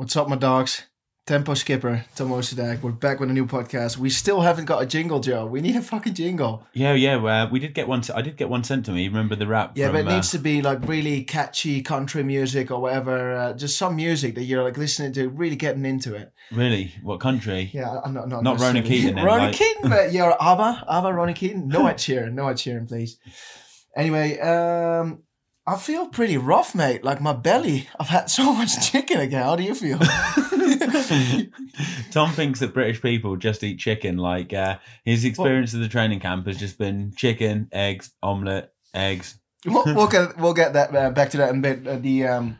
What's up, my dogs? Tempo Skipper, Tom. We're back with a new podcast. We still haven't got a jingle, Joe. We need a fucking jingle. Yeah, yeah. Uh, we did get one. I did get one sent to me. Remember the rap? Yeah, from, but it uh, needs to be like really catchy country music or whatever. Uh, just some music that you're like listening to, really getting into it. really. What country? Yeah, I'm not not, Not Ronan Keating then, Ronan like- Keating, but you're ABBA, ABBA, Ronan Keaton. No Ed Sheeran, no Ed Sheeran, please. Anyway, um, I feel pretty rough, mate. Like my belly. I've had so much chicken again. How do you feel? Tom thinks that British people just eat chicken. Like uh, his experience of the training camp has just been chicken, eggs, omelette, eggs. we'll, we'll get we'll get that uh, back to that in a bit. Uh, the um,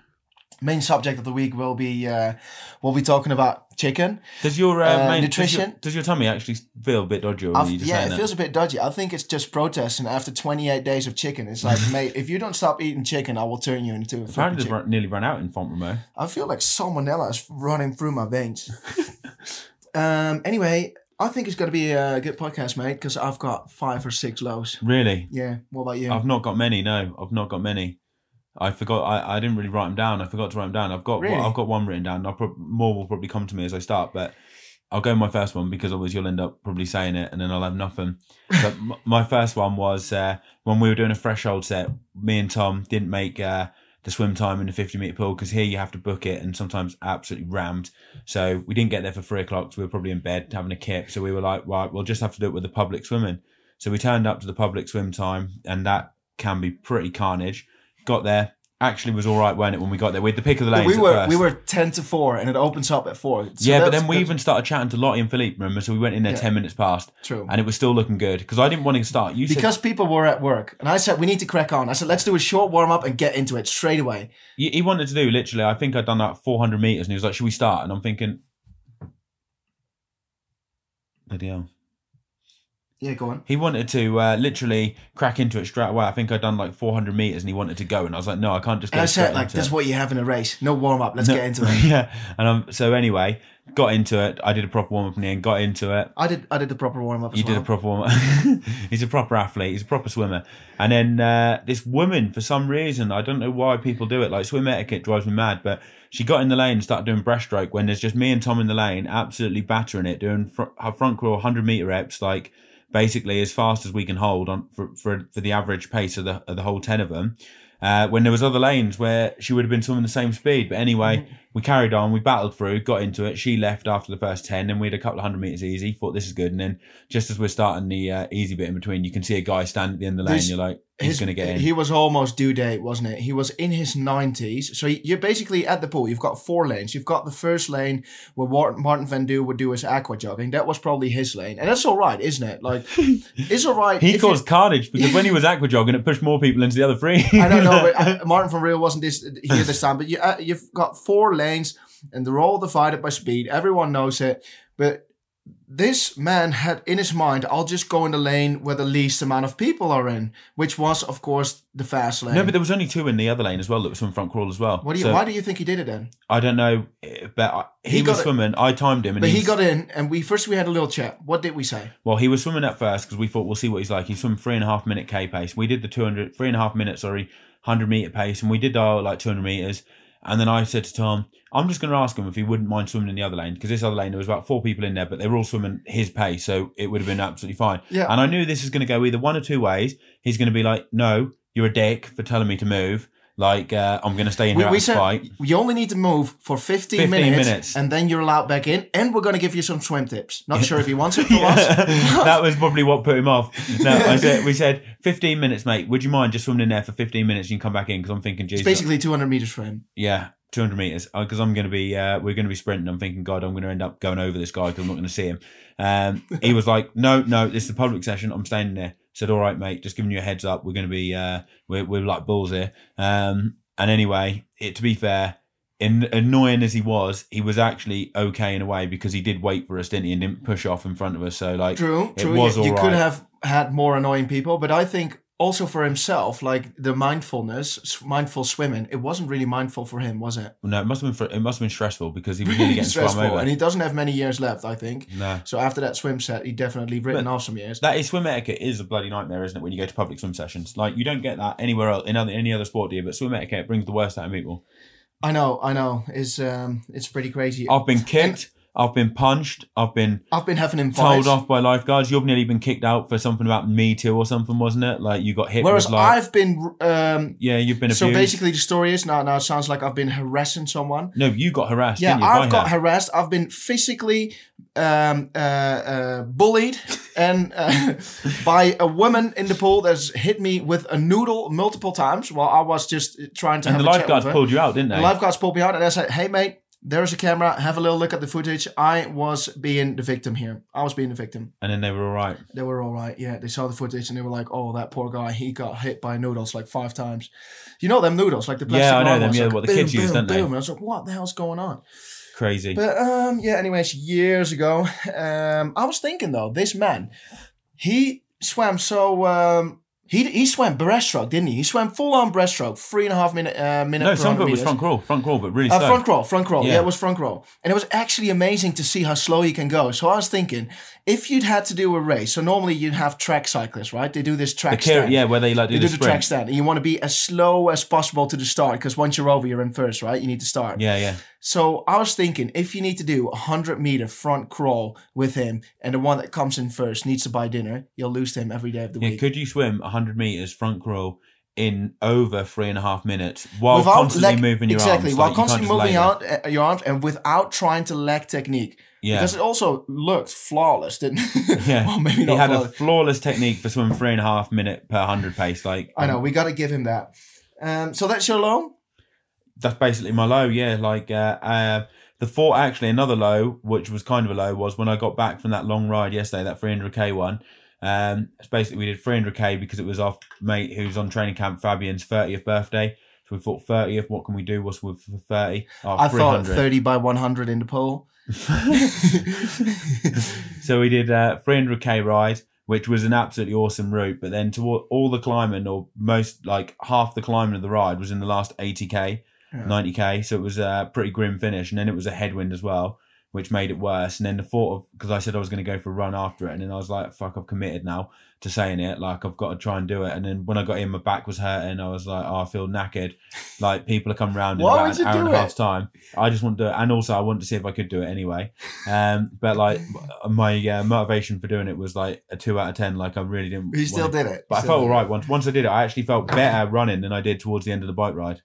main subject of the week will be uh, we'll be talking about chicken. Does your uh, Uh, main, nutrition? Does your, does your tummy actually feel a bit dodgy? Or are you yeah, it feels a bit dodgy. I think it's just protesting after 28 days of chicken. It's like, mate, if you don't stop eating chicken, I will turn you into a Apparently, run, nearly run out in Font I feel like salmonella is running through my veins. um. Anyway, I think it's going to be a good podcast, mate, because I've got five or six lows. Really? Yeah. What about you? I've not got many. No, I've not got many. I forgot. I, I didn't really write them down. I forgot to write them down. I've got Really? I've got one written down. I'll prob- more will probably come to me as I start, but I'll go my first one because otherwise you'll end up probably saying it and then I'll have nothing. But m- my first one was uh, when we were doing a threshold set. Me and Tom didn't make uh, the swim time in the 50 meter pool because here you have to book it and sometimes absolutely rammed. So we didn't get there for three o'clock. So we were probably in bed having a kip. So we were like, right, we'll just have to do it with the public swimming. So we turned up to the public swim time, and that can be pretty carnage. Got there, actually was all right, weren't it? When we got there, we had the pick of the lanes. we were we were 10 to 4 and it opens up at 4. So yeah, but then we that's even started chatting to Lottie and Philippe. Remember, so we went in there Yeah. ten minutes past, True. and it was still looking good because I didn't want to start. You said because people were at work and I said we need to crack on. I said let's do a short warm up and get into it straight away. he he wanted to do literally. I think I'd done that 400 meters, and he was like, "Should we start?" And I'm thinking, bloody hell. Yeah, go on. He wanted to uh, literally crack into it straight away. I think I'd done like 400 meters, and he wanted to go, and I was like, "No, I can't just go." And I said like that's it. what you have in a race. No warm up. Let's No. get into it. yeah, and um, so anyway, got into it. I did a proper warm up in the end. Got into it. I did I did the proper warm up. You did a proper warm up. he's a proper athlete. He's a proper swimmer. And then uh, this woman, for some reason, I don't know why people do it. Like swim etiquette drives me mad. But she got in the lane and started doing breaststroke when there's just me and Tom in the lane, absolutely battering it, doing fr- her front crawl 100 meter reps, like basically as fast as we can hold on for for, for the average pace of the of the whole ten of them. Uh, when there was other lanes where she would have been swimming the same speed, but anyway, we carried on. We battled through, got into it. She left after the first ten, and we had a couple of hundred meters easy. Thought this is good, and then just as we're starting the uh, easy bit in between, you can see a guy stand at the end of the lane. This- you're like, he's going to get in. He was almost due date, wasn't it? He was in his nineties. So you're basically at the pool. You've got four lanes. You've got the first lane where Martin Van Du would do his aqua jogging. That was probably his lane, and that's all right, isn't it? Like it's all right. he caused carnage because when he was aqua jogging, it pushed more people into the other three. I don't know, but uh, Martin from Real wasn't this here this time. But you, uh, you've got four lanes, and they're all divided by speed. Everyone knows it. But this man had in his mind, "I'll just go in the lane where the least amount of people are in," which was, of course, the fast lane. no, but there was only two in the other lane as well that was from front crawl as well. what do you? So, why do you think he did it then? I don't know, but I, he, He was got swimming. I timed him, and But he got in, and we first we had a little chat. What did we say? Well, he was swimming at first because we thought we'll see what he's like. He swam three and a half minute K pace. We did the 200, three and a half minutes, sorry, 100 meter pace, and we did our like 200 meters. And then I said to Tom, I'm just going to ask him if he wouldn't mind swimming in the other lane because this other lane, there was about four people in there, but they were all swimming his pace. So it would have been absolutely fine. Yeah. And I knew this is going to go either one or two ways. He's going to be like, no, you're a dick for telling me to move. Like, uh, I'm going to stay in We, here we said fight. you only need to move for 15, 15 minutes, minutes. and then you're allowed back in, and we're going to give you some swim tips. Not sure if he wants it from us. that was probably what put him off. No, I said we said 15 minutes, mate. Would you mind just swimming in there for 15 minutes? and You can come back in because I'm thinking, It's Jesus, basically 200 meters for him. yeah, 200 meters. Because I'm going to be, uh, we're going to be sprinting. I'm thinking, God, I'm going to end up going over this guy because I'm not going to see him. Um, he was like, No, no, this is the public session. I'm staying in there. Said, All right, mate. Just giving you a heads up. We're going to be, uh, we're, we're like bulls here. Um, and anyway, it to be fair. In, annoying as he was, he was actually okay in a way because he did wait for us, didn't he, and didn't push off in front of us. So like, True, it true. was you you all could have had more annoying people, but I think also for himself, like the mindfulness, mindful swimming, it wasn't really mindful for him, was it? No, it must have been. Fr- it must have been stressful because he was nearly getting Stressful, over. and he doesn't have many years left, I think. no, So after that swim set, he definitely written off some years. that is swim etiquette is a bloody nightmare, isn't it? When you go to public swim sessions, like you don't get that anywhere else in other, any other sport, do you? But swim etiquette brings the worst out of people. I know, I know. It's um, it's pretty crazy. I've been kicked. I've been punched. I've been I've been having him told off by lifeguards. You've nearly been kicked out for something about Me Too or something, wasn't it? Like you got hit Whereas with like I've been um, yeah, you've been abused. so basically the story is now now it sounds like I've been harassing someone. no, you got harassed. Yeah, I've got her? harassed. I've been physically um, uh, uh, bullied and uh, by a woman in the pool that's hit me with a noodle multiple times while I was just trying to and have the a chat lifeguards pulled you out, didn't they? The lifeguards pulled me out and I said, "Hey, mate." There's a camera. Have a little look at the footage. I was being the victim here. I was being the victim. and then they were all right. They were all right. Yeah, they saw the footage and they were like, "Oh, that poor guy. He got hit by noodles like five times." You know them noodles, like the plastic Yeah, I know them, ones, yeah, like what the boom, kids use, boom, don't they? And I was like, "What the hell's going on?" Crazy. But um, yeah. Anyways, years ago, um, I was thinking though, this man, he swam so um. He, he swam breaststroke, didn't he? He swam full on breaststroke, three and a half minute uh, minute. no, some of it was front crawl, front crawl, but really Uh, slow. front crawl, front crawl. Yeah. Yeah. it was front crawl. And it was actually amazing to see how slow he can go. So I was thinking, if you'd had to do a race, so normally you'd have track cyclists, right? They do this track Kira- stand. yeah, where they like do They the, do the track stand. And you want to be as slow as possible to the start because once you're over, you're in first, right? You need to start. Yeah, yeah. So I was thinking, if you need to do a 100 meter front crawl with him and the one that comes in first needs to buy dinner, you'll lose him every day of the Yeah, week. could you swim 100 meters front crawl in over three and a half minutes while Without constantly moving your exactly, arms? while Like, you constantly moving out uh, your arms and without trying to lack technique. Yeah. Because it also looked flawless, didn't it? Yeah. well, maybe he had flawless. a flawless technique for swimming three and a half minute per hundred pace. Like I know we got to give him that. Um, so that's your low. that's basically my low. Yeah, like uh, uh, the four actually another low, which was kind of a low, was when I got back from that long ride yesterday, that 300k one. Um, it's basically we did 300k because it was our mate who's on training camp, Fabian's 30th birthday. So we thought 30th. What can we do? What's with for 30? Oh, I thought thirty by one hundred in the pool. so we did a 300k ride, which was an absolutely awesome route. But then to all, all the climbing, or most like half the climbing of the ride, was in the last 80k, Yeah. 90k. So it was a pretty grim finish, and then it was a headwind as well, which made it worse. And then the thought of because I said I was going to go for a run after it, and then I was like, "Fuck, I've committed now to saying it. Like I've got to try and do it." And then when I got in, my back was hurting. I was like, "Oh, I feel knackered." Like people are coming round in Why about would an you hour and a it? half's time. I just want to, do it. and also I wanted to see if I could do it anyway. Um, but like my uh, motivation for doing it was like a two out of ten. Like I really didn't. He still did it. But I felt did all it. right once. Once I did it, I actually felt better running than I did towards the end of the bike ride.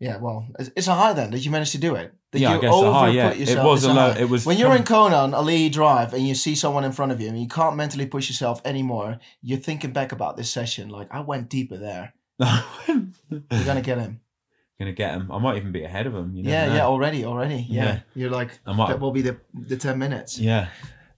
Yeah, well, it's- it's a high then that you managed to do it. That yeah, you I guess a high. overput Yeah, yourself. it was a low. It was When you're in Kona on Ali'i Drive and you see someone in front of you and you can't mentally push yourself anymore, you're thinking back about this session like, I went deeper there. You're gonna get him. gonna get him. I might even be ahead of him. You yeah, know. yeah, already, already. Yeah, Yeah. you're like might. that will be the the ten minutes. yeah.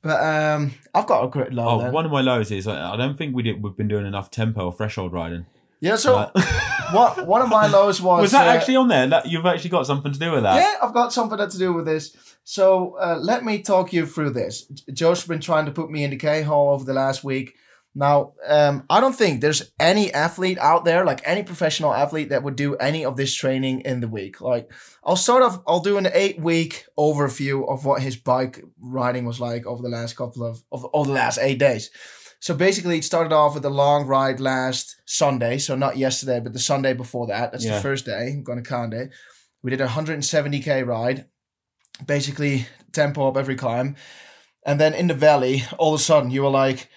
But um, I've got a great low. Oh, one of my lows is I I don't think we did. We've been doing enough tempo or threshold riding. Yeah, so Like- what? One of my lows was was that uh, actually on there? That you've actually got something to do with that. Yeah, I've got something to do with this. So uh, let me talk you through this. Joe's been trying to put me in the K hole over the last week. Now, um, I don't think there's any athlete out there, like any professional athlete, that would do any of this training in the week. Like, I'll sort of, I'll do an eight week overview of what his bike riding was like over the last couple of, of over the last eight days. So basically, it started off with a long ride last Sunday. So not yesterday, but the Sunday before that. That's Yeah. the first day. I'm going to count it. We did a 170k ride, basically tempo up every climb. And then in the valley, all of a sudden, you were like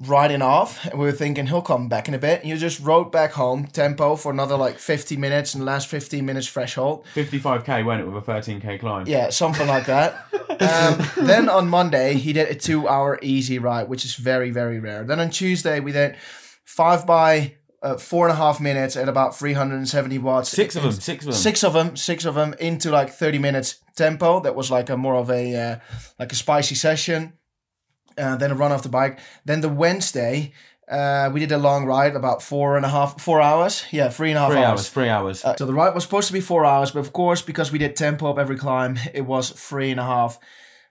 riding off, and we were thinking he'll come back in a bit. And you just rode back home, tempo for another like 50 minutes, and the last 15 minutes threshold. 55k, went it with a 13k climb. Yeah, something like that. Um, then on Monday, he did a two hour easy ride, which is very, very rare. Then on Tuesday, we did five by uh, four and a half minutes at about 370 watts. Six of them. Six of them. Six of them, six of them into like 30 minutes tempo. That was like a more of a uh, like a spicy session. Uh, then a run off the bike. Then the Wednesday, uh, we did a long ride, about four and a half, four hours. Yeah, three and a half Three hours. hours. Three hours. Uh, so the ride was supposed to be four hours, but of course, because we did tempo up every climb, it was three and a half,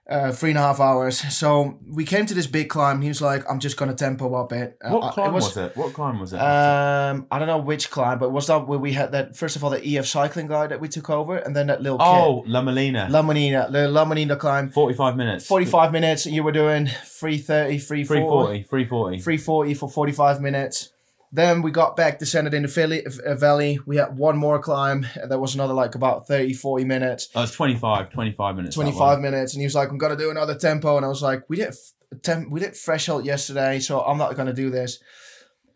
uh, three and a half hours. So we came to this big climb. He was like, "I'm just gonna tempo up it." Uh, what climb it was, it? What climb was it? Um, I don't know which climb, but was that where we had that first of all the EF cycling guy that we took over, and then that little oh, La Molina. kid, La Manina, the La Manina climb, 45 minutes. 45 minutes, you were doing 330, 340, 340. 340. 340 for 45 minutes. Then we got back, descended into Philly, uh, Valley. We had one more climb. and That was another like about 30, 40 minutes, Oh, was 25, 25 minutes. 25 minutes. And he was like, I'm going to do another tempo. And I was like, we did, f- tem- we did threshold yesterday, so I'm not going to do this.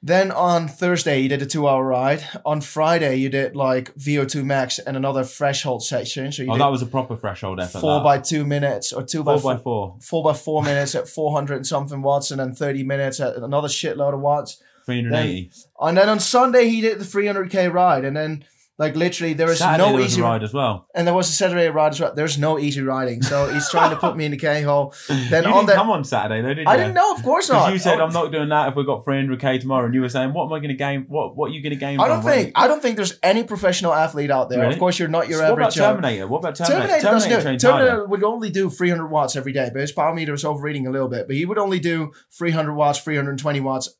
Then on Thursday, you did a two hour ride. On Friday, you did like VO2 max and another threshold section. So you Oh, that was a proper threshold effort. four that. by two minutes or two by four four, by four, four by four minutes at 400 and something watts, and then 30 minutes at another shitload of watts. 380. And then on Sunday he did the 300k ride, and then like literally there is Saturday no there easy ride as well. and there was a Saturday ride as well. There's no easy riding, so he's trying to put me in the K hole. Then you on that, come on Saturday though, did you? I didn't know, of course not. you said Oh, I'm not doing that if we got 300k tomorrow, and you were saying, "What am I going to gain? What What are you going to gain?" I don't think I don't think there's any professional athlete out there. Really? Of course, you're not your what about average. uh, Terminator? What about Terminator? Terminator, doesn't do it. Terminator would only do 300 watts every day, but his power meter was overreading a little bit. But he would only do 300 watts, 320 watts.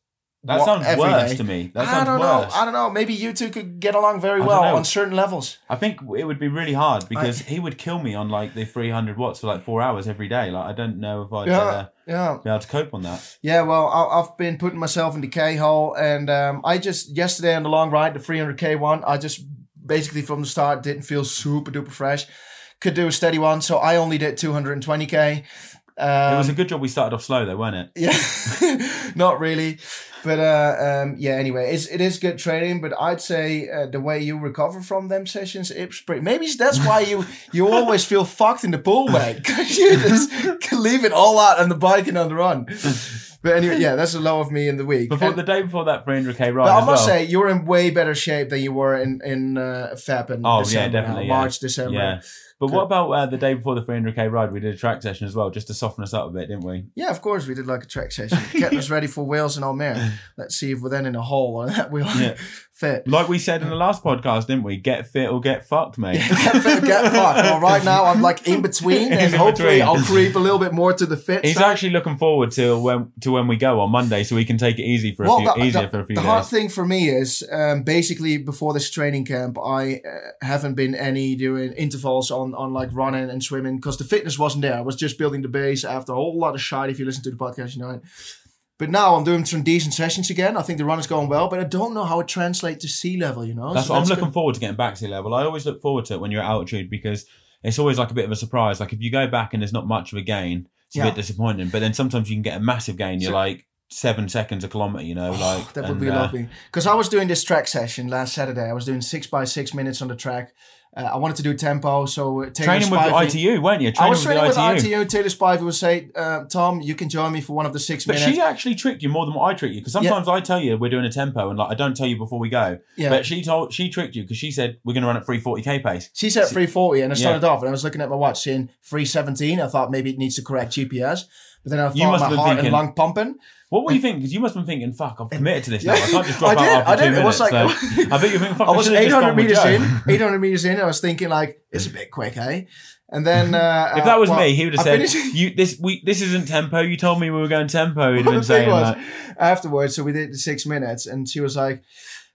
That wa- sounds every worse day. to me. That I sounds don't worse. know. I don't know. Maybe you two could get along very I don't well know. on certain levels. I think it would be really hard because he would kill me on like the 300 watts for like four hours every day. Like I don't know if I'd Yeah. uh, Yeah. be able to cope on that. Yeah, well, I- I've been putting myself in the K hole, and um, I just yesterday on the long ride, the 300k one, I just basically from the start didn't feel super duper fresh. Could do a steady one, so I only did 220k. Um, it was a good job we started off slow though, wasn't it? yeah, not really, but uh, um, yeah. Anyway, it's it is good training, but I'd say uh, the way you recover from them sessions, it's pretty. Maybe that's why you you always feel fucked in the pool, mate, because you just leave it all out on the bike and on the run. But anyway, yeah, that's a low of me in the week. Before And- the day before that 300k ride but I must well. say, you're in way better shape than you were in in uh, Feb and Oh, December definitely, yeah. March, December. yeah. But what about uh, the day before the 300k ride? We did a track session as well, just to soften us up a bit, didn't we? Yeah, of course we did like a track session, getting us ready for Wales and Almere. Let's see if we're then in a hole or that we'll Yeah. fit. Like we said in the last podcast, didn't we? Get fit or get fucked, mate. get fit, get fucked. Well, right now I'm like in between, and in hopefully between. I'll creep a little bit more to the fit. He's side. actually looking forward to when to when we go on Monday, so we can take it easy for a few the, easier the- for a few the hard thing for me is um, basically before this training camp, I uh, haven't been any doing intervals on on like running and swimming because the fitness wasn't there. I was just building the base after a whole lot of shite. If you listen to the podcast, you know. it. But now I'm doing some decent sessions again. I think the run is going well, but I don't know how it translates to sea level. You know, That's So what I'm looking forward to getting back to sea level. I always look forward to it when you're at altitude because it's always like a bit of a surprise. Like if you go back and there's not much of a gain, it's a bit disappointing. But then sometimes you can get a massive gain. You're So- like seven seconds a kilometer. You know, like that would and, be uh, lovely. Because I was doing this track session last Saturday. I was doing six by six minutes on the track. Uh, I wanted to do tempo, so uh, Taylor Training with ITU, weren't you? I was training with the ITU. Taylor Spivey would say, uh, "Tom, you can join me for one of the six But minutes." she actually tricked you more than what I tricked you. Because sometimes I tell you we're doing a tempo, and like I don't tell you before we go. yeah. But she told she tricked you because she said we're going to run at 340k pace. She said 340, and I Yeah. started off, and I was looking at my watch saying 317. I thought maybe it needs to correct GPS, but then I You must my have been heart and thinking- lung pumping. What were you thinking? Because you must have been thinking, "Fuck, I've committed to this now. I can't just drop I did, out after I two did. Minutes." like so I bet you're thinking, "Fuck, I was should've 800 meters in. 800 meters in. I was thinking like it's a bit quick, eh? And then uh, If that was uh, well, me, he would have said, "You this we this isn't tempo. You told me we were going tempo." He'd have Well, been saying was, that. afterwards, so we did the six minutes, and she was like,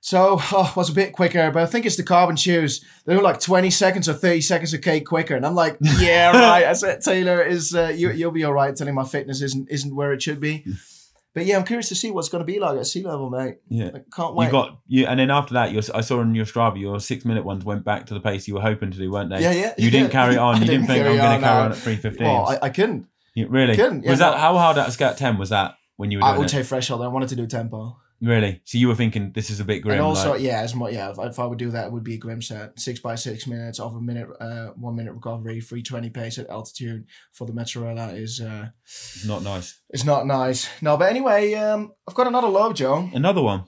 "So oh, was a bit quicker, but I think it's the carbon shoes. They were like twenty seconds or thirty seconds a k quicker." And I'm like, "Yeah, right." I said, "Taylor, is uh, you you'll be all right." Telling my fitness isn't isn't where it should be. But yeah, I'm curious to see what's going to be like at sea level, mate. Yeah. I can't wait. You got you, and then after that, your, I saw in your Strava, your six minute ones went back to the pace you were hoping to do, weren't they? yeah, yeah. You didn't yeah. carry on. I You didn't, think I'm going to carry on at three fifteen. Well, I, I couldn't. You, really? couldn't, yeah, was that how hard at Scat Ten was that when you were I would it? say threshold. I wanted to do tempo. Really? So you were thinking this is a bit grim. and also, like, yeah, as much, yeah, if, if I would do that, it would be a grim set. Six by six minutes off a minute, uh, one minute recovery, three twenty pace at altitude for the mozzarella is uh, it's not nice. It's not nice. No, but anyway, um, I've got another low, Joe. Another one.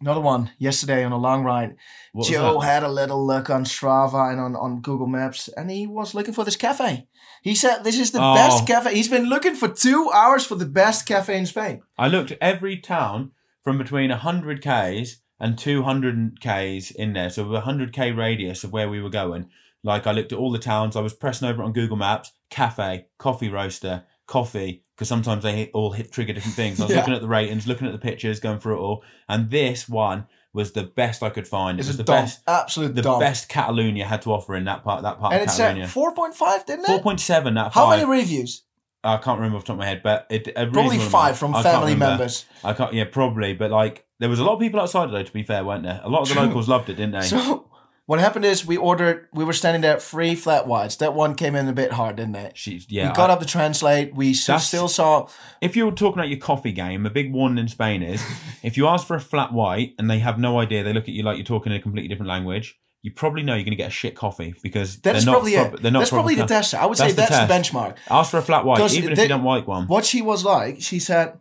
Another one yesterday on a long ride. What Joe had a little look on Strava and on, on Google Maps, and he was looking for this cafe. He said this is the Oh. best cafe. He's been looking for two hours for the best cafe in Spain. I looked at every town from between 100 k's and 200 k's in there, so a 100k radius of where we were going. Like I looked at all the towns. I was pressing over on Google Maps. Cafe, coffee roaster, coffee, because sometimes they hit, all hit trigger different things. I was Yeah. looking at the ratings, looking at the pictures, going through it all, and this one was the best I could find. It was the dump, best, absolute the dump. best Catalonia had to offer in that part. That part and of it said Catalonia. four point five, didn't it? Four point seven of How five. many reviews? I can't remember off the top of my head, but it, Probably five from I family members. I can't. Yeah, probably. But like There was a lot of people outside though. To be fair, weren't there? A lot of the True. locals loved it, didn't they? So what happened is we ordered. We were standing there, free flat whites. That one came in a bit hard, didn't it? She's yeah. we got I- up to translate. We still saw. if you're talking about your coffee game, a big warning in Spain is if you ask for a flat white and they have no idea, they look at you like you're talking in a completely different language. You probably know you're going to get a shit coffee because That is they're not probably it. They're not That's probably the test. I would say That's the that's the, benchmark. Ask for a flat white, even if they- you don't like one. What she was like, she said,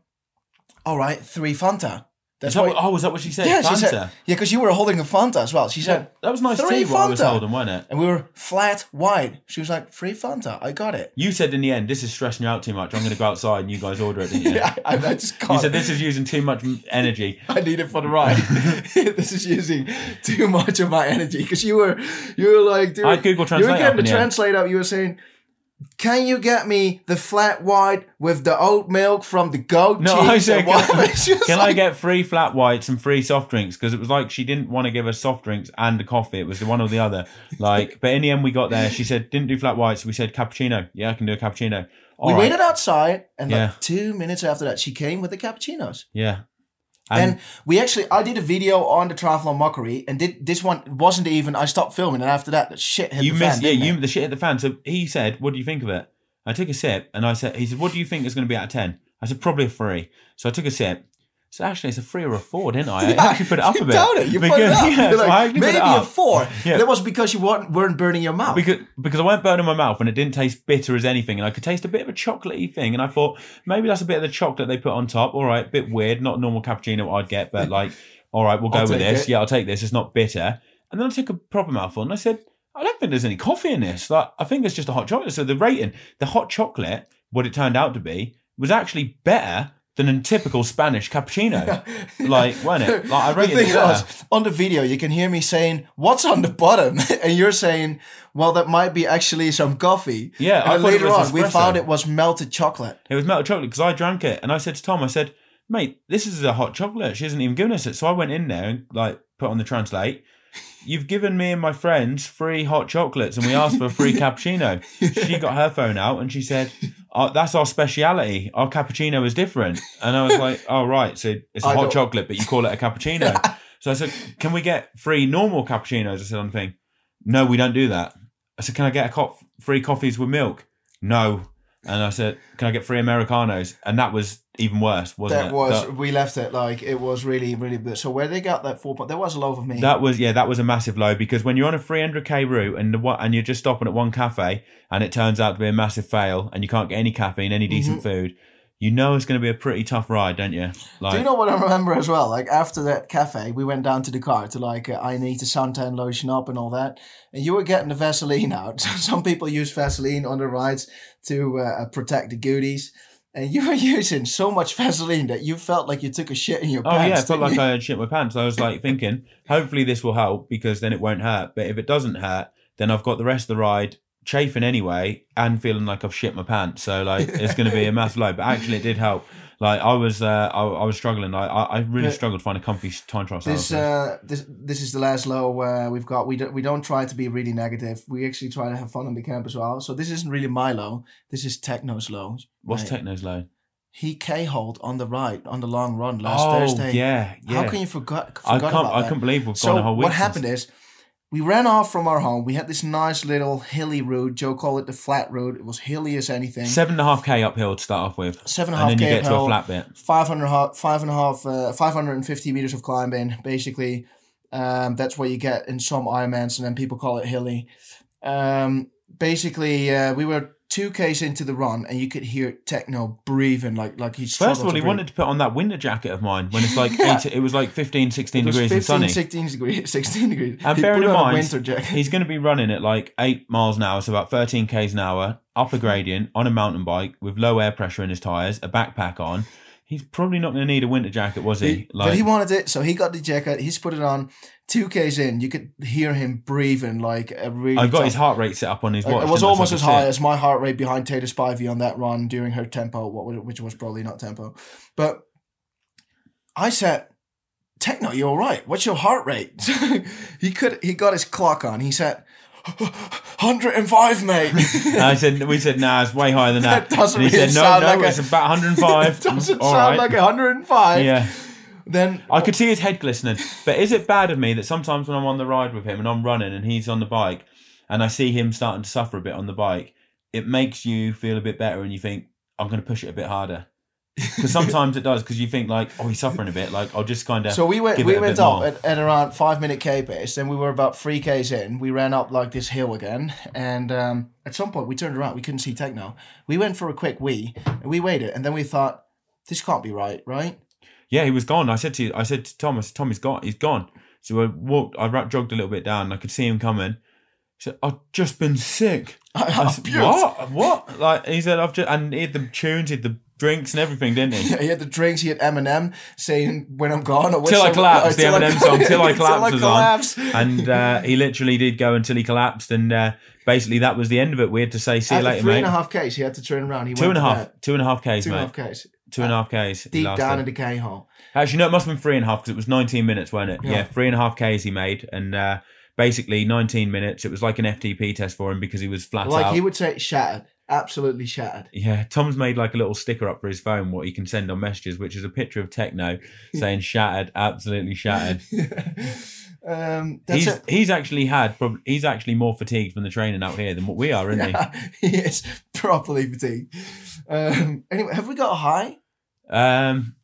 "All right, three Fanta." That's that why. what, oh, is that what she said? yeah, Fanta. she said. Yeah, because you were holding a Fanta as well. She said, Yeah, that was nice three tea what I was holding, wasn't it? and we were flat white. She was like, "Free Fanta, I got it." You said in the end, this is stressing you out too much. I'm going to go outside and you guys order it, didn't you? Yeah, I, I just got You said this is using too much energy. I need it for the ride. this is using too much of my energy because you were, you were like, dude, I Google you were Translate getting the in the end. translate up. You were saying, "Can you get me the flat white with the oat milk from the goat No, cheese?" I said, can, can I get free flat whites and free soft drinks? Because it was like she didn't want to give us soft drinks and a coffee. It was the one or the other. Like, but in the end, we got there. She said didn't do flat whites. We said cappuccino. Yeah, I can do a cappuccino. We All right. waited outside, and Yeah. like two minutes after that, she came with the cappuccinos. Yeah, And, we actually, I did a video on the Triathlon Mockery, and did, this one wasn't even. I stopped filming, and after that, the shit hit you the missed. fan. Yeah, you it? the shit hit the fan. So he said, "What do you think of it?" I took a sip and I said, "He said, what do you think is going to be out of 10? I said, "Probably a three." So I took a sip. So actually, it's a three or a four, didn't I? I actually put it up a bit. Told it. You put it up. yeah, so like, maybe it a four. Yeah. That was because you weren't, weren't burning your mouth. because because I weren't burning my mouth and it didn't taste bitter as anything, and I could taste a bit of a chocolatey thing, and I thought maybe that's a bit of the chocolate they put on top. All right, a bit weird, not normal cappuccino I'd get, but like, all right, we'll go with this. it. Yeah, I'll take this. It's not bitter. And then I took a proper mouthful, and I said, I don't think there's any coffee in this. Like, I think it's just a hot chocolate. So the rating, the hot chocolate, what it turned out to be, was actually better than a typical Spanish cappuccino. like, wasn't it? Like, I the thing it was, on the video, you can hear me saying, "What's on the bottom?" and you're saying, "Well, that might be actually some coffee." Yeah, and I then thought it later on, we found it was melted chocolate. It was melted chocolate because I drank it and I said to Tom, I said, mate, this is a hot chocolate. She hasn't even given us it. So I went in there and like put on the translate. You've given me and my friends free hot chocolates and we asked for a free cappuccino. She got her phone out and she said, that's our speciality. Our cappuccino is different. And I was like, oh, right. So it's a I hot don't- chocolate, but you call it a cappuccino. so I said, can we get free normal cappuccinos? I said on the thing. No, we don't do that. I said, can I get a co- free coffees with milk? No. And I said, can I get free Americanos? And that was even worse, wasn't That it? was That, we left it like it was really really good. So where they got that four point, there was a low for me. that was yeah, that was a massive low because when you're on a 300k route and the, and you're just stopping at one cafe and it turns out to be a massive fail and you can't get any caffeine, any decent food, you know it's going to be a pretty tough ride, don't you? Like, Do you know what I remember as well? Like after that cafe, we went down to the car to like uh, I need to suntan lotion up and all that, and you were getting the Vaseline out. Some people use Vaseline on the rides to uh, protect the goodies, and you were using so much Vaseline that you felt like you took a shit in your Oh pants. Oh yeah, it felt like you? I had shit my pants. I was like thinking, hopefully this will help because then it won't hurt. But if it doesn't hurt, then I've got the rest of the ride chafing anyway and feeling like I've shit my pants. So like it's going to be a massive load. But actually, it did help. Like I was, uh, I, I was struggling. I, I, really Yeah. struggled to find a comfy time trial. This uh this this is the last low uh, we've got. We don't we don't try to be really negative. We actually try to have fun on the camp as well. So this isn't really my low. This is Techno's low. What's Right. Techno's low? He K hold on the right on the long run last oh Thursday. yeah, yeah. How can you forgot? I can't. I can't believe we've So gone a whole week. what since- happened is, we ran off from our home. We had this nice little hilly road. Joe called it the flat road. It was hilly as anything. Seven and a half k uphill to start off with, Seven and a half and then you k get to a uphill, flat bit. 500, ho- five and a half, uh, 550 meters of climbing, basically. Um, that's what you get in some Ironmans, and then people call it hilly. Um, basically, uh, we were two k's into the run, and you could hear Techno breathing like like he's First of all, he wanted to put on that winter jacket of mine when it's like Yeah. eight, it was like 15, 16 it degrees 15, and sunny. 16 degrees, 16 degrees. And He bearing in mind, winter jacket. he's going to be running at like eight miles an hour, so about 13 k's an hour, up a gradient on a mountain bike with low air pressure in his tires, a backpack on. He's probably not going to need a winter jacket, was he? He- but he wanted it, so he got the jacket. He's put it on. Two k's in, you could hear him breathing like a really. I got his heart rate set up on his watch. it was didn't I, so almost as high it. as my heart rate behind Taylor Spivey on that run during her tempo, what which was probably not tempo. But I said, "Techno, you're all right? What's your heart rate?" he could. He got his clock on. He said, "105, mate." I said, we said, nah, it's way higher than that. That doesn't and he really said, no, sound no, like a- it's about 105. Doesn't sound right. like 105. Yeah. Then I could see his head glistening. But is it bad of me that sometimes when I'm on the ride with him and I'm running and he's on the bike and I see him starting to suffer a bit on the bike, it makes you feel a bit better and you think, I'm going to push it a bit harder. Because sometimes it does, because you think, like, oh, he's suffering a bit. Like, I'll just kind of. So we went we went up at, at around five minute K pace. Then we were about three Ks in. We ran up like this hill again, and um, at some point we turned around. We couldn't see Techno. We went for a quick wee. And we waited, and then we thought, this can't be right, right? Yeah, he was gone. I said to I said to Thomas, Tom, he's gone. He's gone. So I walked. I jogged a little bit down. and I could see him coming. He said, "I've just been sick." I I said, what? What? Like he said, "I've just," and he had the tunes, he had the drinks and everything, didn't he? Yeah, he had the drinks. He had Eminem saying "When I'm gone." Or Till I collapse, the Till I- Eminem song, Till I Collapse was on. collapse. and uh, he literally did go until he collapsed, and uh, basically that was the end of it. We had to say, "See you After later, three mate." and a half Ks, he had to turn around. He Two went and a to half, two and a half k's, Two and a mate. half Ks. Two and a half k's. Deep down in the K hole. Actually, no, it must have been three and a half because it was 19 minutes, wasn't it? Yeah, Yeah. three and a half Ks he made. And uh, basically, 19 minutes. It was like an FTP test for him because he was flat Like out. Like he would say, shattered. Absolutely shattered. yeah, Tom's made like a little sticker up for his phone, what he can send on messages, which is a picture of Techno saying shattered, absolutely shattered. um, he's it. he's actually had, prob- he's actually more fatigued from the training out here than what we are, isn't he? He is properly fatigued. Um, anyway, have we got a high? Um,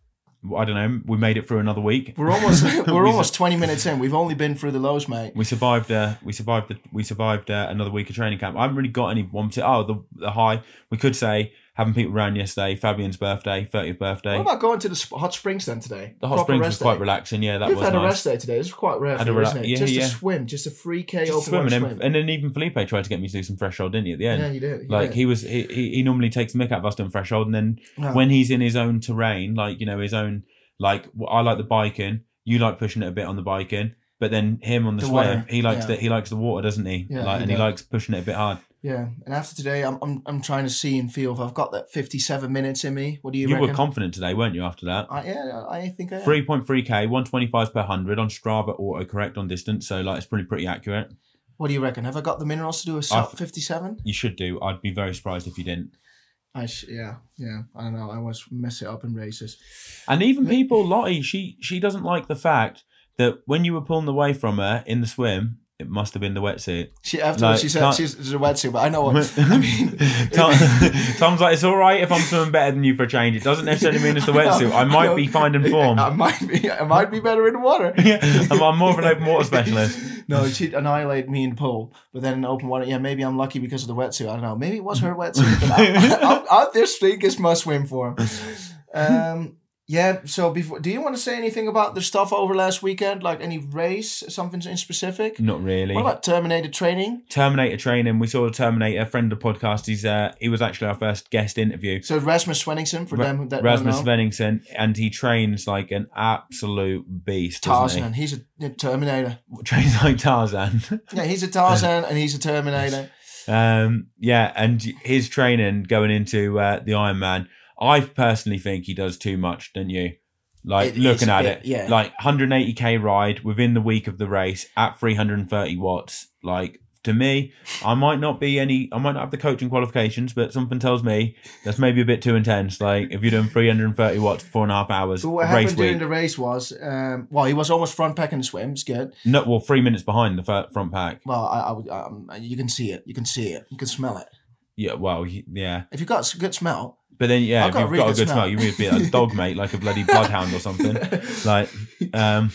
I don't know. We made it through another week. We're almost we're We- almost twenty minutes in. We've only been through the lows, mate. We survived. Uh, we survived. The, we survived uh, another week of training camp. I haven't really got any one. parti- Oh, the the high. We could say having people around yesterday. Fabian's birthday, thirtieth birthday. What about going to the hot springs then today? the hot Proper springs was quite relaxing. Yeah, that We've was had a rest day today. It's quite rare, for you, rela- isn't it? yeah, just yeah. a swim, just a free K open swim, and then, swim. and then even Felipe tried to get me to do some fresh hold, didn't he? At the end, yeah, he did. you like did. he was, he, he he normally takes the mick out of us doing fresh hold, and then No. when he's in his own terrain, like you know his own, like I like the biking, you like pushing it a bit on the biking, but then him on the, The swim, water, he likes yeah. the he likes the water, doesn't he? Yeah, like, he and he likes pushing it a bit hard. Yeah, and after today, I'm, I'm I'm trying to see and feel if I've got that 57 minutes in me. What do you, You, reckon? were confident today, weren't you? After that, I, yeah, I think I am. three point three k, one twenty five per hundred on Strava autocorrect on distance, so like it's pretty pretty accurate. What do you reckon? Have I got the minerals to do a sub 57? You should do. I'd be very surprised if you didn't. I sh- yeah, yeah. I don't know. I always mess it up in races. And even people, Lottie, she she doesn't like the fact that when you were pulling away from her in the swim, it must have been the wetsuit. She afterwards Like, she said can't- she's a wetsuit, but I know what I mean. Tom, Tom's like, it's all right if I'm swimming better than you for a change. It doesn't necessarily mean it's the wetsuit. I might be finding form. I might be. I might be better in the water. Yeah, I'm, I'm more of an open water specialist. No, she'd annihilate me in pool, but then in open water, yeah, maybe I'm lucky because of the wetsuit. I don't know. Maybe it was her wetsuit, but I, I, I, I it's must swim for him. Um, yeah. So before, do you want to say anything about the stuff over last weekend? Like any race, something in specific? Not really. What about Terminator training? Terminator training. We saw a Terminator, a friend of the podcast. He's uh, he was actually our first guest interview. So Rasmus Svenningsson for Ra- them that Rasmus. Svenningsson, and he trains like an absolute beast. Tarzan. He's a, a Terminator. he? Trains like Tarzan. Yeah, he's a Tarzan and he's a Terminator. Um, yeah, and his training going into uh, the Ironman, I personally think he does too much, don't you? Like It- looking at bit, it, yeah. like 180k ride within the week of the race at 330 watts. Like to me, I might not be any, I might not have the coaching qualifications, but something tells me that's maybe a bit too intense. Like if you're doing 330 watts for four and a half hours But what of happened race during week, the race was, um, well, he was almost front pack in the swim. It's good. no, well, three minutes behind the front pack. Well, I, I would, um, you can see it. You can see it. You can smell it. Yeah, well, yeah. If you've got s- good smell, But then, yeah, I've if got you've really got a good good smell, smell. you would be a dog, mate, like a bloody bloodhound or something. Like, um,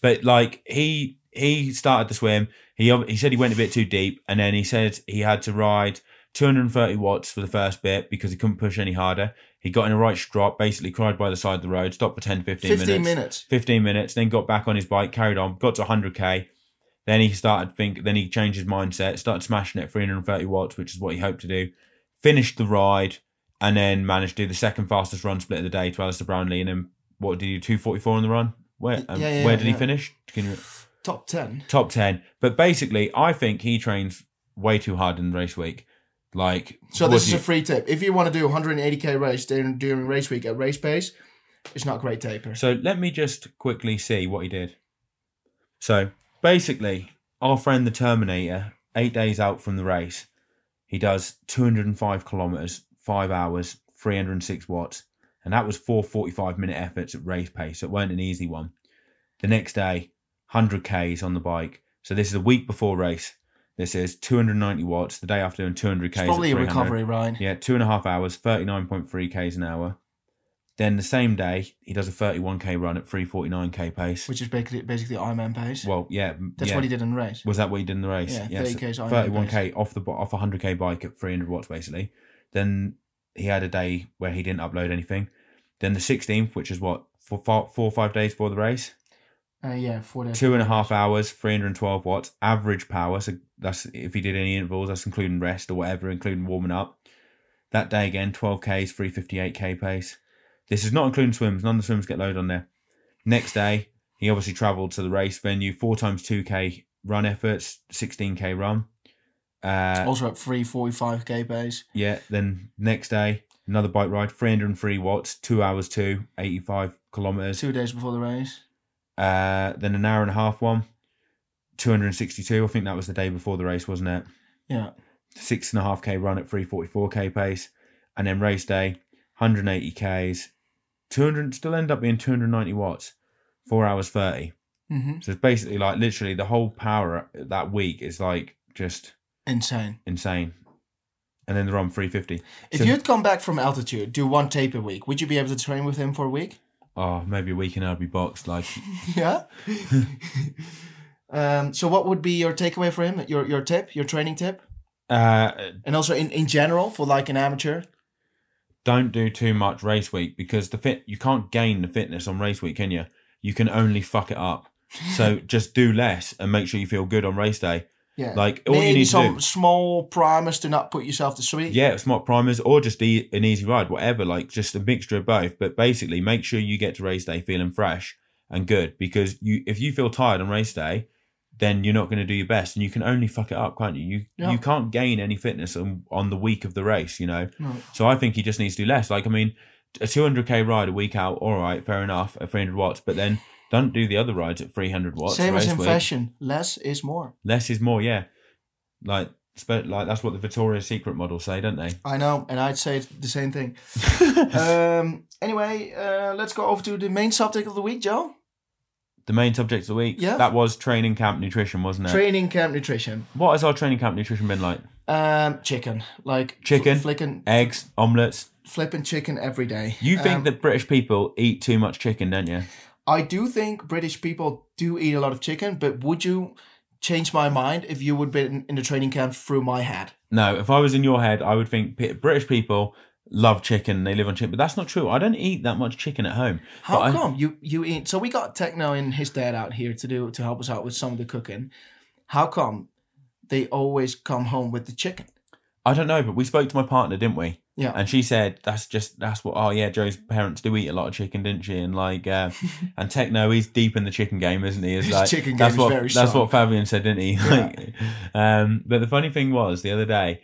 but like he he started the swim. He he said he went a bit too deep, and then he said he had to ride 230 watts for the first bit because he couldn't push any harder. He got in a right strop, basically cried by the side of the road, stopped for 10, 15, 15 minutes. minutes. 15 minutes, then got back on his bike, carried on, got to 100k. Then he started think. Then he changed his mindset, started smashing it 330 watts, which is what he hoped to do. Finished the ride, and then managed to do the second fastest run split of the day to Alistair Brownlee. And then what did he do? 244 on the run. Where? Um, Yeah, yeah, where did he finish? Can you, Top 10. top 10. But basically, I think he trains way too hard in race week. Like, So this is you- a free tip. If you want to do 180k race during, during race week at race pace, it's not great taper. So let me just quickly see what he did. So basically, our friend the Terminator, eight days out from the race, he does 205 kilometers, five hours, 306 watts. and that was four 45 minute efforts at race pace. So it weren't an easy one. The next day, 100 Ks on the bike. So this is a week before race. This is 290 watts. The day after doing 200 Ks. It's probably a recovery ride. Yeah, two and a half hours, 39.3 Ks an hour. Then the same day, he does a 31K run at 349K pace. Which is basically basically Ironman pace. well, yeah. That's yeah. what he did in the race. Was that what he did in the race? Yeah, 30 so Ks Ironman 31k off the off a 100k bike at 300 watts basically. Then he had a day where he didn't upload anything. Then the 16th, which is what four, four or five days before the race, Uh, yeah, four days. two and a half hours, 312 watts average power. So that's if he did any intervals, that's including rest or whatever, including warming up. That day again, 12k's, 358k pace. This is not including swims. None of the swims get loaded on there. Next day, he obviously travelled to the race venue, four times 2k run efforts, 16k run. Uh, Also at 345k pace. yeah, then next day, another bike ride, 303 watts, two hours two, 85 kilometres. Two days before the race. Uh, then an hour and a half one, 262. I think that was the day before the race, wasn't it? Yeah. Six and a half K run at 344K pace. And then race day, 180 Ks, 200, still end up being 290 watts, four hours 30. hmm So it's basically like literally the whole power that week is like just Insane. insane. And then the run 350. If So- you'd come back from altitude, do one tape a week, would you be able to train with him for a week? Oh, maybe a week and I'll be boxed. Like, Yeah. um, so what would be your takeaway for him? Your your tip, your training tip, uh, and also in, in general for like an amateur. don't do too much race week because the fit you can't gain the fitness on race week, can you? You can only fuck it up. So just do less and make sure you feel good on race day. Yeah. Like all you Maybe need to some do, small primers to not put yourself to sleep. yeah, smart primers or just e- an easy ride, whatever. Like just a mixture of both. But basically, make sure you get to race day feeling fresh and good because you if you feel tired on race day, then you're not going to do your best, and you can only fuck it up, can't you? You Yeah. you can't gain any fitness on, on the week of the race, you know. No. So I think he just needs to do less. Like, I mean, a 200k ride a week out, all right, fair enough, at 300 watts, but then don't do the other rides at 300 watts. Same as in week. fashion, less is more. Less is more, yeah. Like, like that's what the Victoria's Secret models say, don't they? I know, and I'd say the same thing. um, anyway, uh, let's go over to the main subject of the week, Joe. The main subject of the week. Yeah. That was training camp nutrition, wasn't it? Training camp nutrition. what has our training camp nutrition been like? Um, chicken, like fl- Chicken? flicking, Eggs, omelets. flipping chicken every day. You think Um, that British people eat too much chicken, don't you? I do think British people do eat a lot of chicken, but would you change my mind if you would be in, the training camp through my head? No, if I was in your head, I would think British people love chicken. They live on chicken, but that's not true. I don't eat that much chicken at home. How But I- come you you eat? So we got Techno and his dad out here to do to help us out with some of the cooking. How come they always come home with the chicken? I don't know, but we spoke to my partner, didn't we? Yeah. And she said that's just that's what. Oh yeah, Joe's parents do eat a lot of chicken, didn't she? And like, uh, and Techno, he's deep in the chicken game, isn't he? It's His like, chicken game that's is what that's strong. what Fabian said, didn't he? Like, um, but the funny thing was the other day.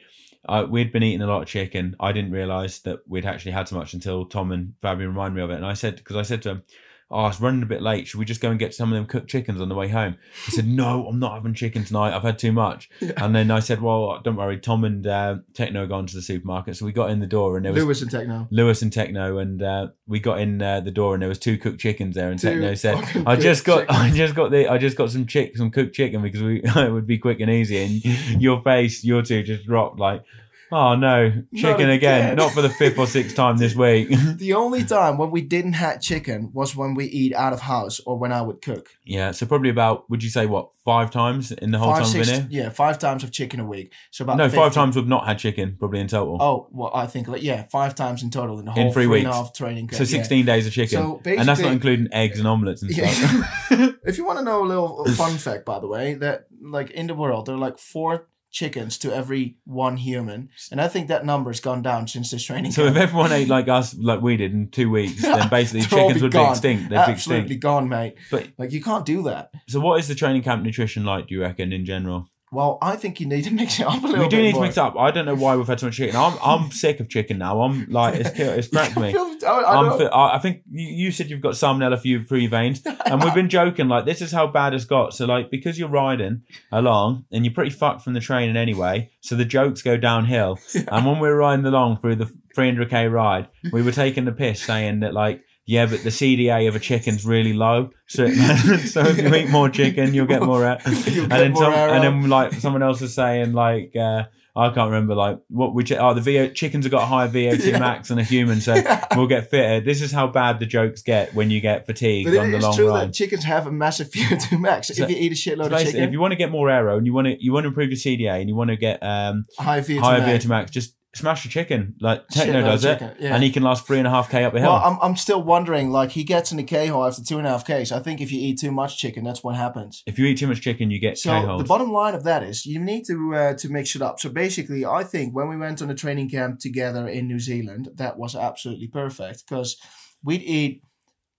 I, we'd been eating a lot of chicken. I didn't realise that we'd actually had so much until Tom and Fabian reminded me of it. And I said, because I said to him, Oh, it's running a bit late. Should we just go and get some of them cooked chickens on the way home? He said, No, I'm not having chicken tonight. I've had too much. And then I said, Well, don't worry. Tom and uh, Techno had gone to the supermarket. So we got in the door and there was Lewis and Techno. Lewis and Techno, and uh, we got in uh, the door and there was two cooked chickens there. And Two Techno said, "I just got, cooked I just got the, I just got some chick, some cooked chicken because we it would be quick and easy." And your face, your two just dropped like, "Oh no, chicken again. again." Not for the fifth or sixth time this week." The only time when we didn't have chicken was when we eat out of house or when I would cook. yeah, so probably about, would you say what, five times in the whole five, time we've been here? yeah, five times of chicken a week. So about No, 50. five times we've not had chicken, probably in total. Oh, well, I think like yeah, five times in total in the whole In three three and a weeks. half training camp. so yeah. 16 days of chicken. So and that's not including eggs and omelets and stuff. If you want to know a little fun fact, by the way, that like in the world there are like four chickens to every one human, and I think that number has gone down since this training. So if everyone ate like us, like we did in two weeks, then basically chickens be would gone. be extinct. They'd be absolutely extinct. gone, mate. But Like you can't do that. so, what is the training camp nutrition like? Do you reckon in general? Well, I think you need to mix it up a little. We do need to mix it up. I don't know why we've had so much chicken. I'm I'm sick of chicken now. I'm like it's it's cracked me. I, I fi- I think you, you said you've got salmonella through your veins, and we've been joking like this is how bad it's got. So like because you're riding along and you're pretty fucked from the training anyway, so the jokes go downhill. And when we were riding along through the 300k ride, we were taking the piss saying that like. Yeah, but the CDA of a chicken's really low, so so if you eat more chicken, you'll get more. You'll and get then more some, and then like someone else was saying like uh, I can't remember like what we oh the VO chickens have got a higher VO2 Yeah. max than a human, so we'll get fitter. This is how bad the jokes get when you get fatigued But on the long true that chickens have a massive VO2 max. So- if you eat a shitload of chicken, if you want to get more aero and you want to you want to improve your CDA and you want to get um, high VO2 higher max. VO2 max, just smash a chicken like Techno does it, yeah. and he can last three and a half k up a hill. Well, I'm, I'm still wondering, like, he gets in the K-hole after two and a half Ks. I think if you eat too much chicken, that's what happens. if you eat too much chicken, you get So K-holes. the bottom line of that is you need to uh, to mix it up. So basically, I think when we went on a training camp together in New Zealand, that was absolutely perfect because we'd eat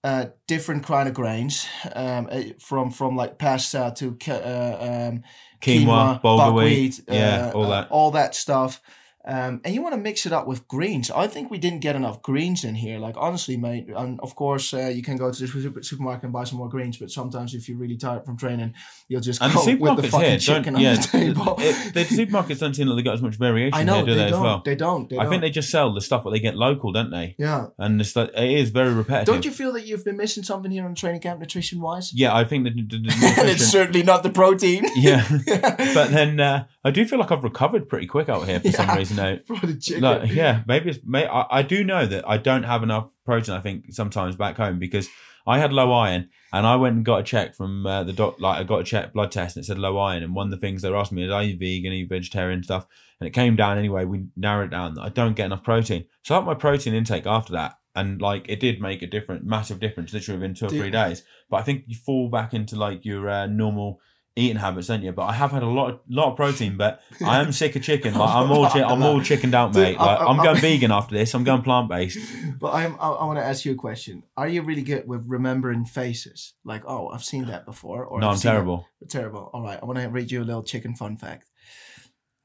uh, different kind of grains um, uh, from from like pasta to uh, um, Quinoa, bulgur wheat, buckwheat, yeah, uh, all that. all that stuff. Um, and you want to mix it up with greens. I think we didn't get enough greens in here. Like honestly, mate. And of course, uh, you can go to the super- supermarket and buy some more greens. But sometimes, if you're really tired from training, you'll just And the with the fucking here chicken on Yeah, the table. it- the supermarkets don't seem like they got as much variation I know here, do they, they, don't. well? They don't. They I think don't. they just sell the stuff that they get local, don't they? Yeah. And it's like, it is very repetitive. Don't you feel that you've been missing something here on training camp, nutrition wise? Yeah, I think the, the, the and it's certainly not the protein. yeah, but then uh, I do feel like I've recovered pretty quick out here for some reason. For chicken. Like, yeah, maybe it's. May, I, I do know that I don't have enough protein. I think sometimes back home because I had low iron, and I went and got a check from uh, the doc. Like I got a check blood test, and it said low iron. And one of the things they were asking me is, "Are you vegan? Are you vegetarian?" Stuff, and it came down anyway. We narrowed it down that I don't get enough protein, so I upped my protein intake after that. And like it did make a different, massive difference, literally within two or three days. But I think you fall back into like your uh, normal eating habits, don't you? But I have had a lot, of, lot of protein, but I am sick of chicken. Like I'm all, chi- I'm all chickened out, Dude, mate. Like I- I- I'm I- going vegan after this. I'm going plant based. But I'm, I, I want to ask you a question. Are you really good with remembering faces? Like, oh, I've seen that before. Or No, seen that- terrible. Terrible. All right. I want to read you a little chicken fun fact.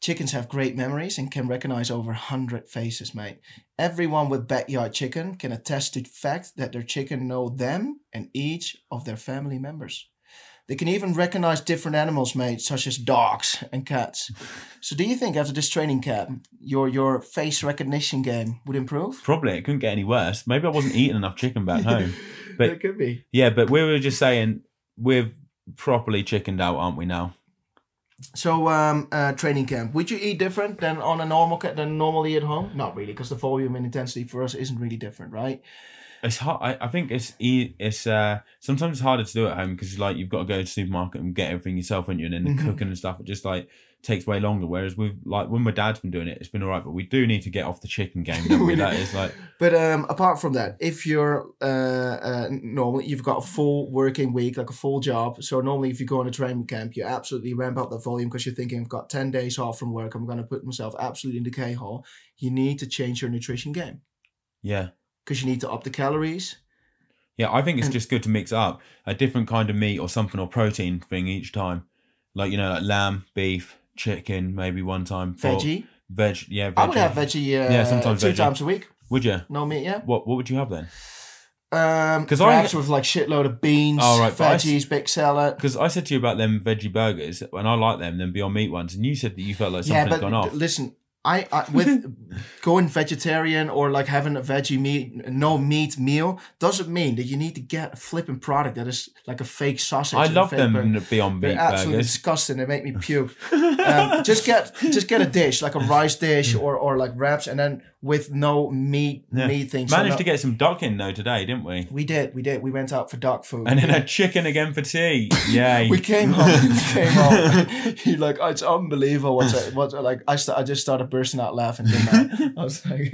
Chickens have great memories and can recognize over 100 faces, mate. Everyone with backyard chicken can attest to the fact that their chicken know them and each of their family members. They can even recognize different animals, mate, such as dogs and cats. So, do you think after this training camp, your your face recognition game would improve? Probably it couldn't get any worse. Maybe I wasn't eating enough chicken back home. But- it could be. Yeah, but we were just saying we're properly chickened out, aren't we now? So, um, uh, training camp. Would you eat different than on a normal than normally at home? Not really, because the volume and intensity for us isn't really different, right? It's hard. I, I think it's e- it's uh sometimes it's harder to do at home because like you've got to go to the supermarket and get everything yourself, and you and then the Mhm. cooking and stuff. It just like takes way longer. Whereas with like when my dad's been doing it, it's been alright. But we do need to get off the chicken game. Don't? We that is like But um, apart from that, if you're uh, uh, normally you've got a full working week, like a full job. So normally, if you go on a training camp, you absolutely ramp up the volume because you're thinking, I've got ten days off from work. I'm going to put myself absolutely in the K hole. You need to change your nutrition game yeah. Because you need to up the calories. Yeah, I think it's And- just good to mix up a different kind of meat or something or protein thing each time. Like, you know, like lamb, beef, chicken, maybe one time. for- Veggie. Veg, yeah, veggie. I would have veggie. Uh, Yeah, sometimes two veggie. times a week. Would you? No meat, yeah. What What would you have then? Um, 'Cause I- with like shitload of beans, Oh, right, but I veggies, big salad. Because I said to you about them veggie burgers, and I like them, them Beyond Meat ones, and you said that you felt like Yeah, something's but gone off. listen, I, I with going vegetarian or like having a veggie meat, no meat meal doesn't mean that you need to get a flipping product that is like a fake sausage. I love them burger. Beyond They're Meat absolutely burgers. disgusting. They make me puke. um, just get just get a dish like a rice dish or, or like wraps, and then with no meat Yeah. meat things. So Managed no- to get some duck in though today, didn't we? we did, we did. We went out for duck food. And then a chicken again for tea. Yay! We came home. We came home. He like, oh, it's unbelievable. What's what's like? I st- I just started bursting out laughing. Didn't I? I was like,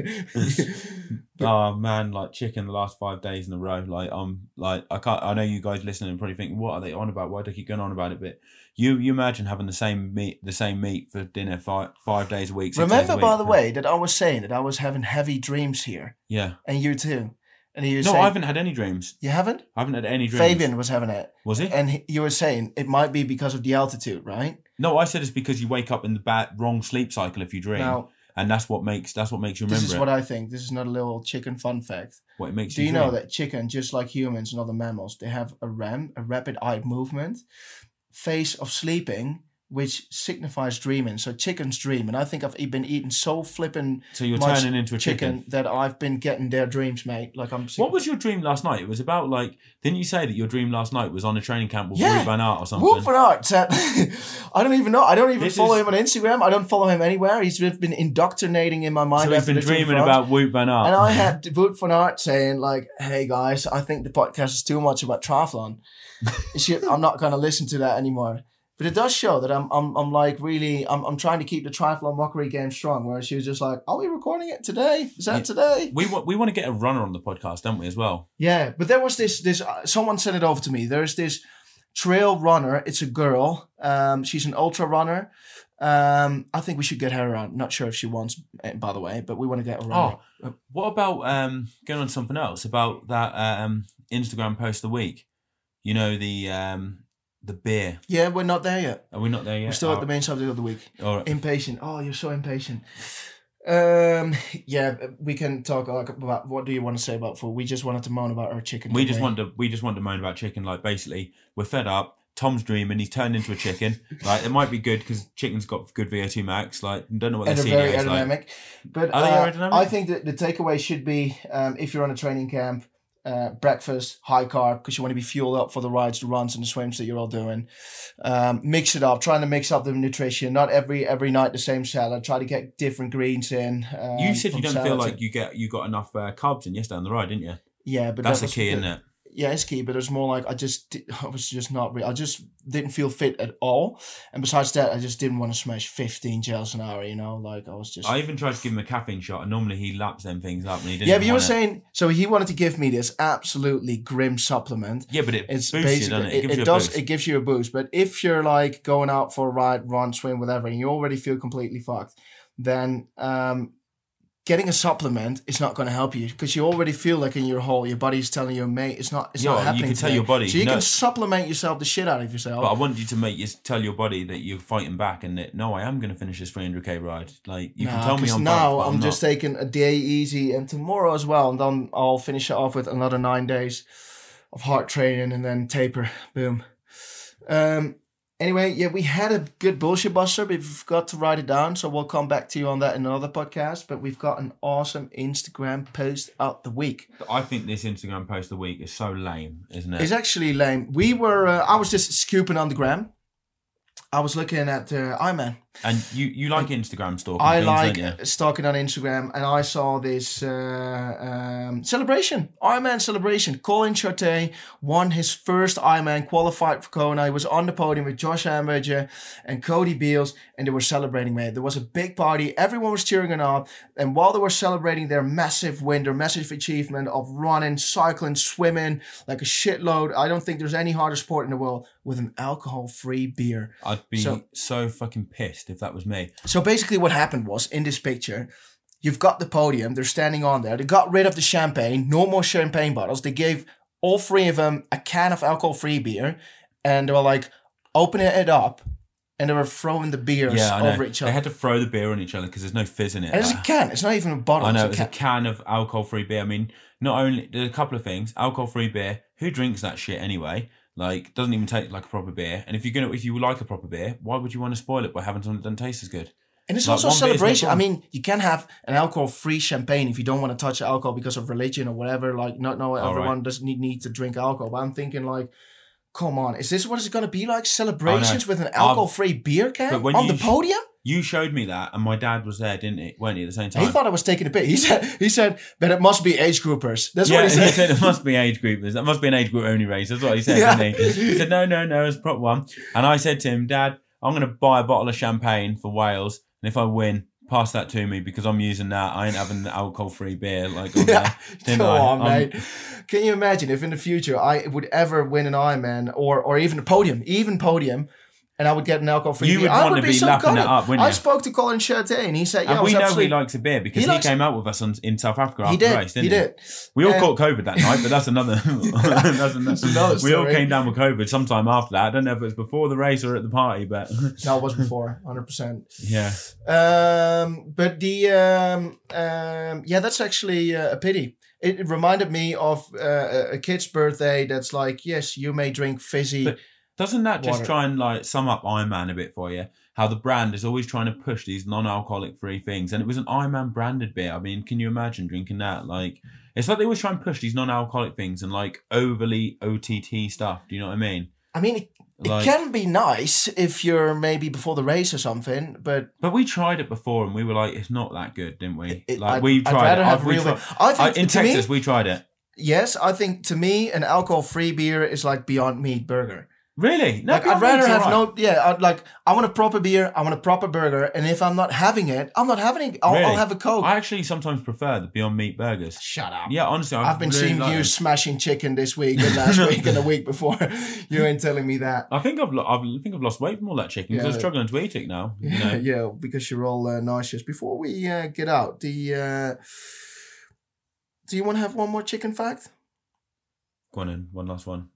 oh man, like chicken the last five days in a row. Like I'm like I can't. I know you guys listening and probably thinking, what are they on about? Why do they keep going on about it? But you you imagine having the same meat the same meat for dinner five five days a week. remember, a week. by the way, that I was saying that I was having heavy dreams here, Yeah. and you too. And you No, saying I haven't had any dreams. you haven't. I haven't had any dreams. Fabian was having it, was it? and he, you were saying it might be because of the altitude, right? No, I said it's because you wake up in the bad wrong sleep cycle if you dream. Now, and that's what makes that's what makes you remember. This is it. what I think. This is not a little chicken fun fact. what it makes Do you you know that chicken, just like humans and other mammals, they have a REM, a rapid eye movement, phase of sleeping, which signifies dreaming. So chickens dream, and I think I've been eating so flipping. So you're turning into a chicken. chicken, that I've been getting their dreams, mate. Like I'm. What was your dream last night? It was about like, didn't you say that your dream last night was on a training camp with Yeah. Ruud Van Aert or something? Wolf van Aert I don't even know. I don't even This follow is- him on Instagram. I don't follow him anywhere. He's been indoctrinating in my mind. so he's been the Tour de dreaming about Wout Van Aert. And I had Wout van Aert saying like, "Hey guys, I think the podcast is too much about triathlon. I'm not going to listen to that anymore." But it does show that I'm, I'm, I'm like really, I'm, I'm trying to keep the triathlon mockery game strong. Whereas she was just like, "Are we recording it today? Is that Yeah. today?" we want we want to get a runner on the podcast, don't we? As well. Yeah, but there was this this uh, someone sent it over to me. There's this trail runner. It's a girl. Um, she's an ultra runner. Um, I think we should get her on. Not sure if she wants, eh, by the way, but we want to get her on. Oh, what about um going on something else about that um Instagram post of the week? You know the um the beer. Yeah, we're not there yet. Are we not there yet? We're still at Oh, the main subject of the week. all right. Impatient. Oh, you're so impatient. Um, yeah, we can talk like about what do you want to say about food. We just wanted to moan about our chicken. We didn't just want to we just want to moan about chicken. Like basically, we're fed up. Tom's dreaming. He's turned into a chicken. Like it might be good because chicken's got good VO2 max. Like don't know what they're very CDA is like. aerodynamic. But uh, aerodynamic? I think that the takeaway should be um, if you're on a training camp, uh, breakfast, high carb, because you want to be fueled up for the rides, the runs, and the swims that you're all doing. Um, mix it up, trying to mix up the nutrition. Not every every night the same salad. Try to get different greens in. Um, You said you don't feel like you get you got enough uh, carbs in yesterday on the ride, didn't you? yeah, but That's that the key, the- isn't it? Yeah, it's key, but it was more like I just I was just not I just didn't feel fit at all, and besides that, I just didn't want to smash fifteen gels an hour. You know, like I was just. I even tried to give him a caffeine shot, and normally he laps them things up, and he didn't. yeah, but you were it. saying so he wanted to give me this absolutely grim supplement. Yeah, but it It's you, basically doesn't it? it, gives it you a does boost. it gives you a boost. But if you're like going out for a ride, run, swim, whatever, and you already feel completely fucked, then um, getting a supplement is not going to help you because you already feel like in your hole, your body's telling your mate, it's not it's Yeah, not you happening. can tell today." your body, so you no. can supplement yourself the shit out of yourself. But I want you to make you tell your body that you're fighting back, and that no, I am going to finish this 300k ride. Like you can tell me I'm now fucked, but I'm, just taking a day easy, and tomorrow as well, and then I'll finish it off with another nine days of hard training, and then taper. Boom. Um. Anyway, yeah, we had a good bullshit buster, but we forgot to write it down, so we'll come back to you on that in another podcast. But we've got an awesome Instagram post out the week. I think this Instagram post of the week is so lame, isn't it? It's actually lame. We were, uh, I was just scooping on the gram. I was looking at uh, Ironman. And you you like Instagram stalking I things, like stalking on Instagram, and I saw this uh, um, celebration, Ironman celebration. Colin Chartier won his first Ironman, qualified for Kona. He was on the podium with Josh Amberger and Cody Beals, and they were celebrating. Man, there was a big party. Everyone was cheering it on, and while they were celebrating their massive win, their massive achievement of running, cycling, swimming, like a shitload. I don't think there's any harder sport in the world with an alcohol-free beer. I'd be So- so, fucking pissed if that was me. So basically, what happened was in this picture, you've got the podium. They're standing on there. They got rid of the champagne. No more champagne bottles. They gave all three of them a can of alcohol-free beer, and they were like opening it up, and they were throwing the beers Yeah, over each other. They had to throw the beer on each other because there's no fizz in it. and it's a can. It's not even a bottle. I know It's it's a a can. can of alcohol-free beer. I mean, not only there's a couple of things: alcohol-free beer. Who drinks that shit anyway? Like, doesn't even taste like a proper beer. And if you're gonna, if you like a proper beer, why would you want to spoil it by having something that doesn't taste as good? And it's Like, also a one beer's no celebration. I mean, you can have an alcohol-free champagne if you don't want to touch alcohol because of religion or whatever. Like, not no everyone doesn't need, need to drink alcohol. But I'm thinking like, come on, is this what it's going to be like? Celebrations with an alcohol-free beer can on the sh- podium? You showed me that, and my dad was there, didn't he? Weren't he at the same time? He thought I was taking a piss. He said, he said, but it must be age groupers. That's yeah, what he said. He said it must be age groupers. That must be an age group only race. That's what he said, Yeah. didn't he? He said, no, no, no, it's a proper one. And I said to him, Dad, I'm going to buy a bottle of champagne for Wales, and if I win, pass that to me because I'm using that. I ain't having the alcohol-free beer like on Yeah. there. Come I? on, I'm- mate. Can you imagine if in the future I would ever win an Ironman or or even a podium, even podium, and I would get an alcohol free You beer, would I want would to be, be so lapping it up, wouldn't I spoke to Colin Chartier and he said, "Yeah, and we know he likes a beer because He he, likes- came out with us on, in South Africa after He the did. race, didn't he he? did. We all Um, caught COVID that night, but that's another. that's another, another we all came down with COVID sometime after that. I don't know if it was before the race or at the party, but No, it was before, hundred percent. yeah. Um, but the um, um, yeah, that's actually uh, a pity. It, reminded me of uh, a- a kid's birthday. That's like, yes, you may drink fizzy. But- Doesn't that just Water. try and like sum up Ironman a bit for you? How the brand is always trying to push these non-alcoholic free things, and it was an Ironman branded beer. I mean, can you imagine drinking that? Like, it's like they always try and push these non-alcoholic things and like overly OTT stuff. Do you know what I mean? I mean, it, Like, it can be nice if you're maybe before the race or something, but but we tried it before, and we were like, it's not that good, didn't we? it, like we tried it. have we real. tried- I think I- in Texas, me, we tried it. yes, I think to me, an alcohol-free beer is like Beyond Meat burger. Really? No, like I'd rather have alright. no, yeah, I'd like I want a proper beer, I want a proper burger, and if I'm not having it, I'm not having it. I'll, I'll have a coke. I actually sometimes prefer the Beyond Meat burgers. Shut up. Yeah, honestly, I've, I've been really seeing liked you them. smashing chicken this week and last week and the week before. You ain't telling me that. I think I've, I've I think I've lost weight from all that chicken because Yeah. I'm struggling to eat it now. You Yeah, know? yeah, because you're all uh, nauseous. Before we uh, get out, the uh, do you want to have one more chicken fact? Go on in, one last one.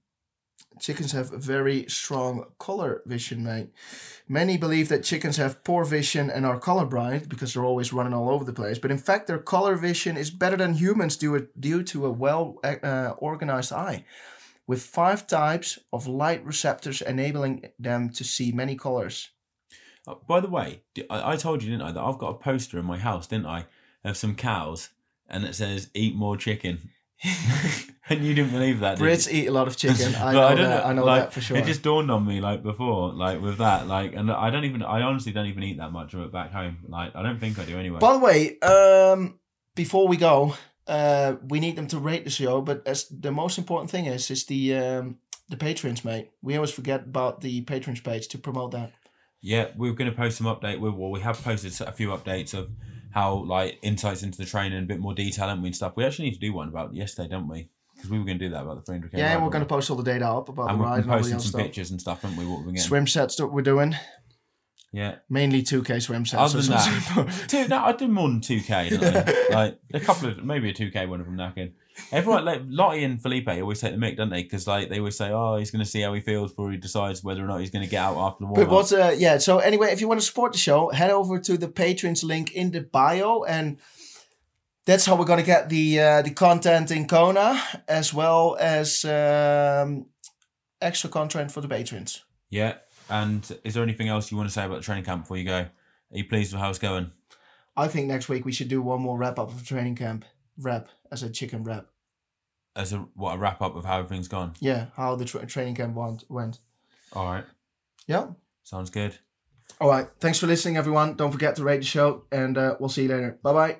Chickens have very strong color vision, mate. Many believe that chickens have poor vision and are colorblind because they're always running all over the place. But in fact, their color vision is better than humans due, due to a well uh, organized eye, with five types of light receptors enabling them to see many colors. Uh, by the way, I told you, didn't I, that I've got a poster in my house, didn't I, of some cows, and it says "Eat more chicken," and you didn't believe that. Did Brits eat a lot of chicken. I know, don't that, I know like, that for sure. It just dawned on me like before, like with that, like, and I don't even, I honestly don't even eat that much of it back home. Like, I don't think I do anyway. By the way, um, before we go, uh, we need them to rate the show. But as the most important thing is, is the um, the patrons, mate. We always forget about the patrons page to promote that. Yeah, we're going to post some update. We, well, we have posted a few updates of how like insights into the training, a bit more detail, and we and stuff. We actually need to do one about yesterday, don't we? Because we were going to do that about the 300k. yeah, we're going to post all the data up about and the ride and all the posting some stuff. pictures and stuff, haven't we? What we're getting. Swim sets that we're doing Yeah. mainly two K swim sets. Other than something. Two, no, I do more than two k. Like a couple of maybe a two k one of them knackered. Everyone like Lottie and Felipe always take the mic, don't they? Because like they always say, "Oh, he's going to see how he feels before he decides whether or not he's going to get out after the war." But what's uh yeah, so anyway, if you want to support the show, head over to the patrons link in the bio and that's how we're gonna get the uh, the content in Kona as well as um, extra content for the patrons. Yeah. And is there anything else you want to say about the training camp before you go? Are you pleased with how it's going? I think next week we should do one more wrap up of the training camp. Wrap as a chicken wrap. As a what a wrap up of how everything's gone. Yeah, how the tra- training camp went. went. All right. Yeah. Sounds good. All right. Thanks for listening, everyone. Don't forget to rate the show, and uh, we'll see you later. Bye bye.